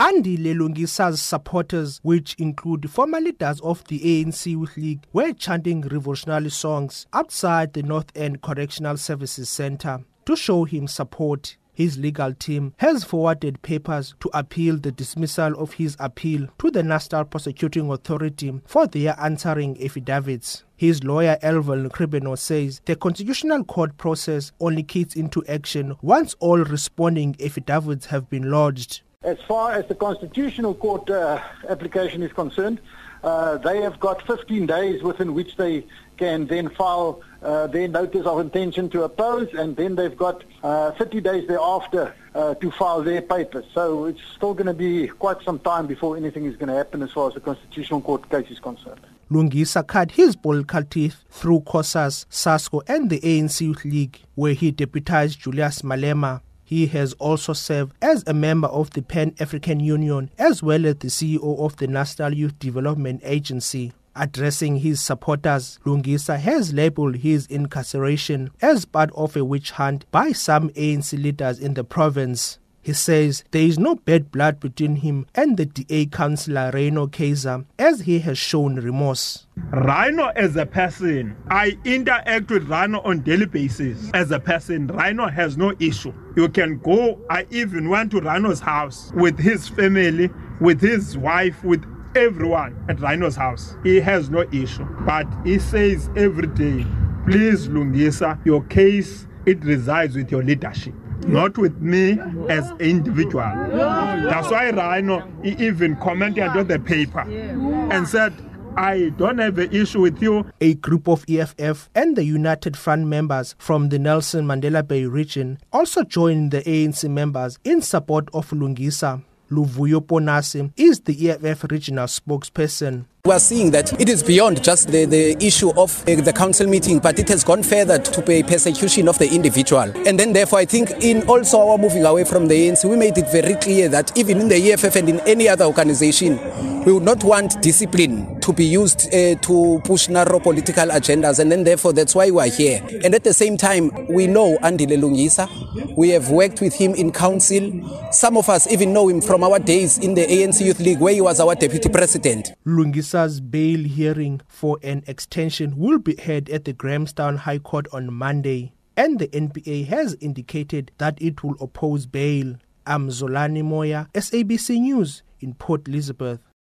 Andile Lungisa's supporters, which include former leaders of the ANC Youth League, were chanting revolutionary songs outside the North End Correctional Services Centre to show him support. His legal team has forwarded papers to appeal the dismissal of his appeal to the National Prosecuting Authority for their answering affidavits. His lawyer Alwyn Griebenow says the Constitutional Court process only kicks into action once all responding affidavits have been lodged. As far as the Constitutional Court uh, application is concerned, uh, they have got 15 days within which they can then file uh, their notice of intention to oppose, and then they've got uh, 30 days thereafter uh, to file their papers. So it's still going to be quite some time before anything is going to happen as far as the Constitutional Court case is concerned. Lungisa cut his political teeth through COSAS, SASCO, and the ANC Youth League, where he deputized Julius Malema. He has also served as a member of the Pan African Union as well as the CEO of the National Youth Development Agency. Addressing his supporters, Lungisa has labeled his incarceration as part of a witch hunt by some ANC leaders in the province. He says there is no bad blood between him and the DA councillor Rano Kayser, as he has shown remorse. Rano as a person, I interact with Rano on daily basis. As a person, Rano has no issue. You can go, I even went to Rano's house with his family, with his wife, with everyone at Rano's house. He has no issue. But he says every day, please Lungisa, your case, it resides with your leadership not with me as individual. That's why Rano even commented on the paper and said, I don't have an issue with you. A group of EFF and the United Front members from the Nelson Mandela Bay region also joined the ANC members in support of Lungisa. Luvuyo Ponasi is the EFF regional spokesperson. We are seeing that it is beyond just the, the issue of uh, the council meeting, but it has gone further to a persecution of the individual. And then therefore I think in also our moving away from the ANC, we made it very clear that even in the EFF and in any other organization, we would not want discipline to be used uh, to push narrow political agendas. And then therefore that's why we are here. And at the same time, we know Andile Lungisa. We have worked with him in council. Some of us even know him from our days in the ANC Youth League where he was our deputy president. Lungisa's bail hearing for an extension will be held at the Grahamstown High Court on Monday, and the NPA has indicated that it will oppose bail. I'm Zolani Moya, SABC News in Port Elizabeth.